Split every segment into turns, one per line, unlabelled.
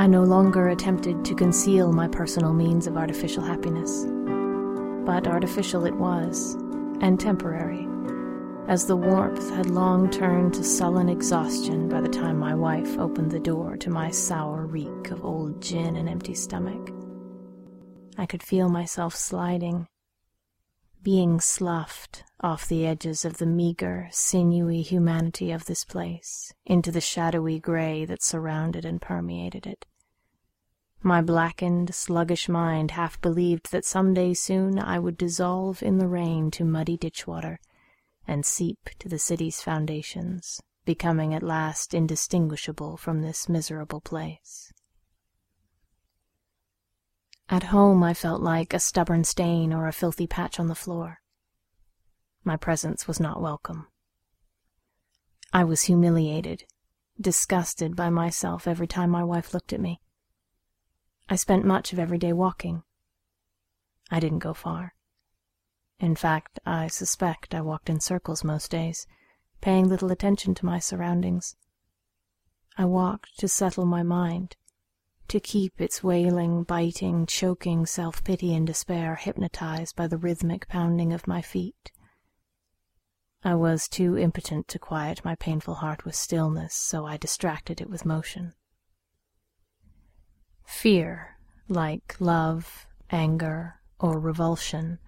I no longer attempted to conceal my personal means of artificial happiness. But artificial it was, and temporary, as the warmth had long turned to sullen exhaustion by the time my wife opened the door to my sour reek of old gin and empty stomach. I could feel myself sliding, being sloughed off the edges of the meager, sinewy humanity of this place into the shadowy gray that surrounded and permeated it. My blackened, sluggish mind half believed that some day soon I would dissolve in the rain to muddy ditch water and seep to the city's foundations, becoming at last indistinguishable from this miserable place. At home, I felt like a stubborn stain or a filthy patch on the floor. My presence was not welcome. I was humiliated, disgusted by myself every time my wife looked at me. I spent much of every day walking. I didn't go far. In fact, I suspect I walked in circles most days, paying little attention to my surroundings. I walked to settle my mind, to keep its wailing, biting, choking self pity and despair hypnotized by the rhythmic pounding of my feet. I was too impotent to quiet my painful heart with stillness, so I distracted it with motion. Fear, like love, anger, or revulsion,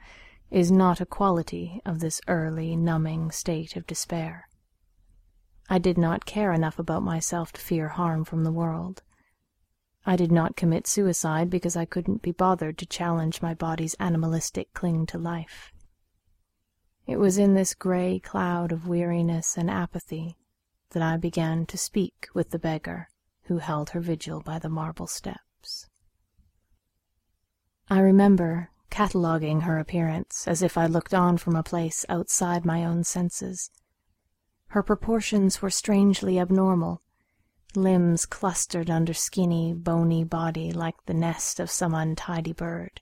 is not a quality of this early, numbing state of despair. I did not care enough about myself to fear harm from the world. I did not commit suicide because I couldn't be bothered to challenge my body's animalistic cling to life. It was in this gray cloud of weariness and apathy that I began to speak with the beggar who held her vigil by the marble steps. I remember cataloguing her appearance as if I looked on from a place outside my own senses. Her proportions were strangely abnormal, limbs clustered under skinny, bony body like the nest of some untidy bird.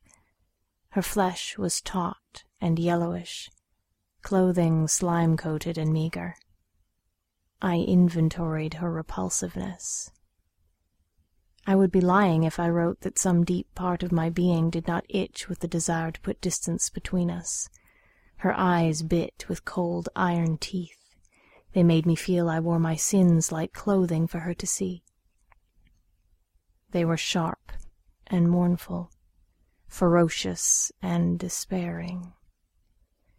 Her flesh was taut and yellowish, clothing slime-coated and meager. I inventoried her repulsiveness. I would be lying if I wrote that some deep part of my being did not itch with the desire to put distance between us. Her eyes bit with cold iron teeth. They made me feel I wore my sins like clothing for her to see. They were sharp and mournful, ferocious and despairing.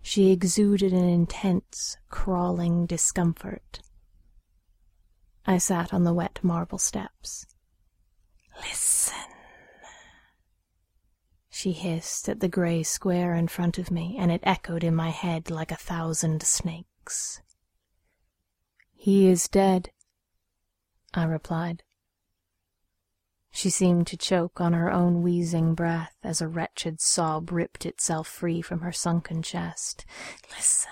She exuded an intense, crawling discomfort. I sat on the wet marble steps. Listen, she hissed at the gray square in front of me, and it echoed in my head like a thousand snakes. He is dead, I replied. She seemed to choke on her own wheezing breath as a wretched sob ripped itself free from her sunken chest. Listen,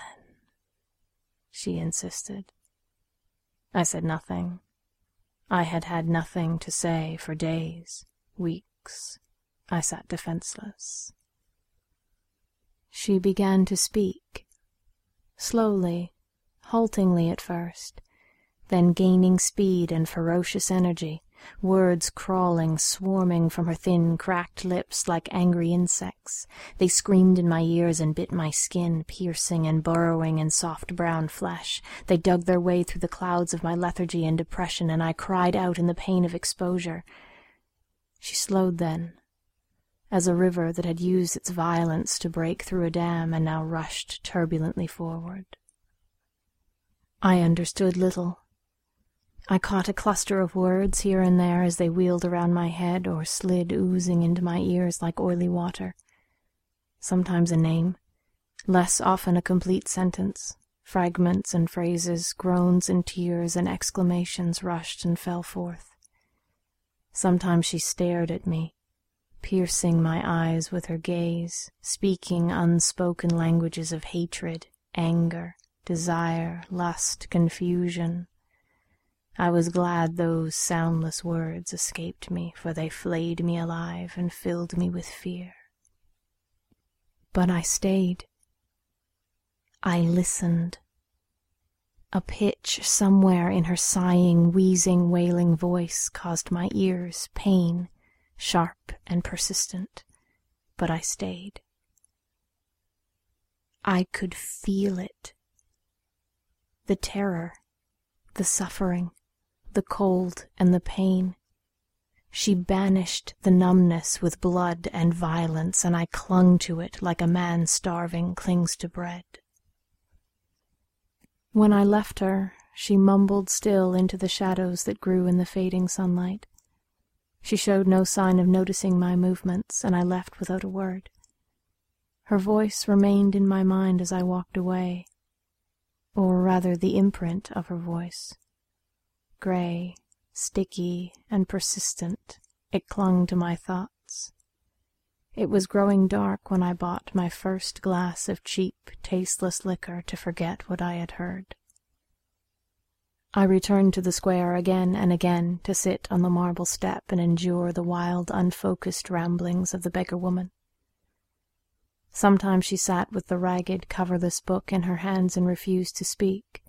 she insisted. I said nothing. I had had nothing to say for days, weeks. I sat defenseless. She began to speak, slowly, haltingly at first, then gaining speed and ferocious energy, words crawling, swarming from her thin, cracked lips like angry insects. They screamed in my ears and bit my skin, piercing and burrowing in soft brown flesh. They dug their way through the clouds of my lethargy and depression, and I cried out in the pain of exposure. She slowed then, as a river that had used its violence to break through a dam and now rushed turbulently forward. I understood little. I caught a cluster of words here and there as they wheeled around my head or slid oozing into my ears like oily water. Sometimes a name, less often a complete sentence. Fragments and phrases, groans and tears and exclamations rushed and fell forth. Sometimes she stared at me, piercing my eyes with her gaze, speaking unspoken languages of hatred, anger, desire, lust, confusion. I was glad those soundless words escaped me, for they flayed me alive and filled me with fear. But I stayed. I listened. A pitch somewhere in her sighing, wheezing, wailing voice caused my ears pain, sharp and persistent, but I stayed. I could feel it. The terror, the suffering, the cold and the pain. She banished the numbness with blood and violence, and I clung to it like a man starving clings to bread. When I left her, she mumbled still into the shadows that grew in the fading sunlight. She showed no sign of noticing my movements, and I left without a word. Her voice remained in my mind as I walked away, or rather the imprint of her voice. Gray, sticky, and persistent, it clung to my thoughts. It was growing dark when I bought my first glass of cheap, tasteless liquor to forget what I had heard. I returned to the square again and again to sit on the marble step and endure the wild, unfocused ramblings of the beggar woman. Sometimes she sat with the ragged, coverless book in her hands and refused to speak,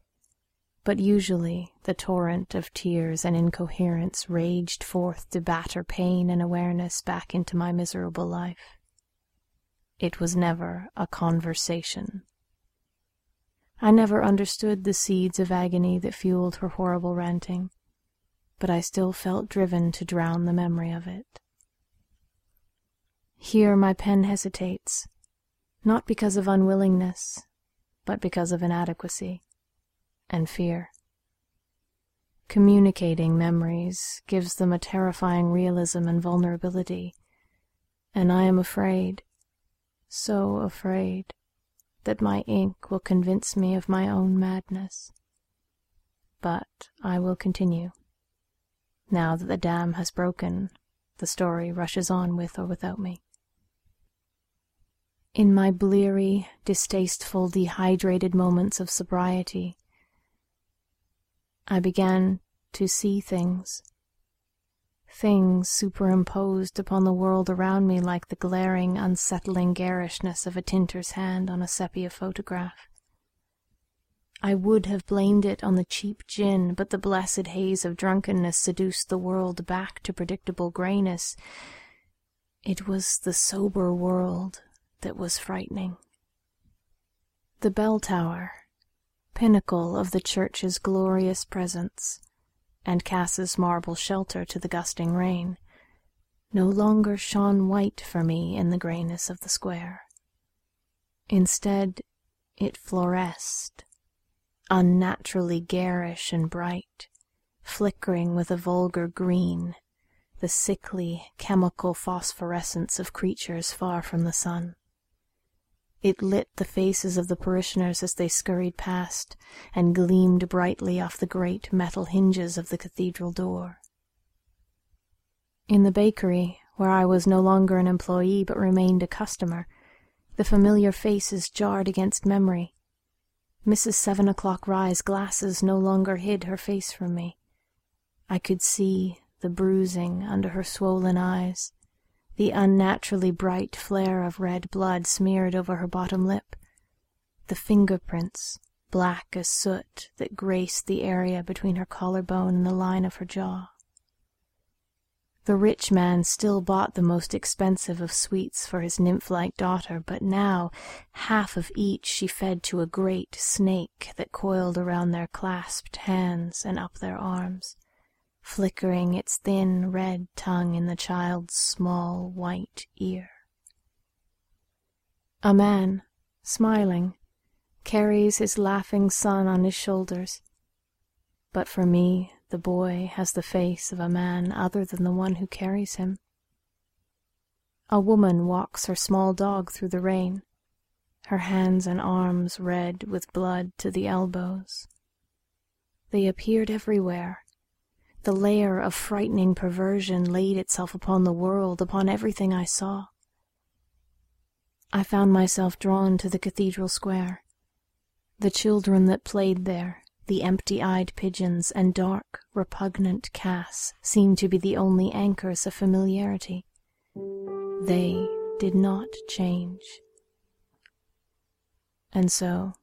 but usually the torrent of tears and incoherence raged forth to batter pain and awareness back into my miserable life. It was never a conversation. I never understood the seeds of agony that fueled her horrible ranting, but I still felt driven to drown the memory of it. Here my pen hesitates, not because of unwillingness, but because of inadequacy and fear. Communicating memories gives them a terrifying realism and vulnerability, and I am afraid, so afraid, that my ink will convince me of my own madness. But I will continue. Now that the dam has broken, the story rushes on with or without me. In my bleary, distasteful, dehydrated moments of sobriety, I began to see things. Things superimposed upon the world around me like the glaring, unsettling garishness of a tinter's hand on a sepia photograph. I would have blamed it on the cheap gin, but the blessed haze of drunkenness seduced the world back to predictable grayness. It was the sober world that was frightening. The bell tower, pinnacle of the church's glorious presence, and Cass's marble shelter to the gusting rain, no longer shone white for me in the grayness of the square. Instead, it fluoresced, unnaturally garish and bright, flickering with a vulgar green, the sickly chemical phosphorescence of creatures far from the sun. It lit the faces of the parishioners as they scurried past, and gleamed brightly off the great metal hinges of the cathedral door. In the bakery, where I was no longer an employee but remained a customer, the familiar faces jarred against memory. Mrs. Seven O'Clock Rye's glasses no longer hid her face from me. I could see the bruising under her swollen eyes, the unnaturally bright flare of red blood smeared over her bottom lip, the fingerprints, black as soot, that graced the area between her collarbone and the line of her jaw. The rich man still bought the most expensive of sweets for his nymph-like daughter, but now half of each she fed to a great snake that coiled around their clasped hands and up their arms flickering its thin red tongue in the child's small white ear. A man, smiling, carries his laughing son on his shoulders, but for me the boy has the face of a man other than the one who carries him. A woman walks her small dog through the rain, her hands and arms red with blood to the elbows. They appeared everywhere, the layer of frightening perversion laid itself upon the world, upon everything I saw. I found myself drawn to the cathedral square. The children that played there, the empty-eyed pigeons and dark, repugnant Cass seemed to be the only anchors of familiarity. They did not change. And so,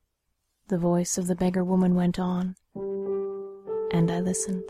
the voice of the beggar woman went on, and I listened.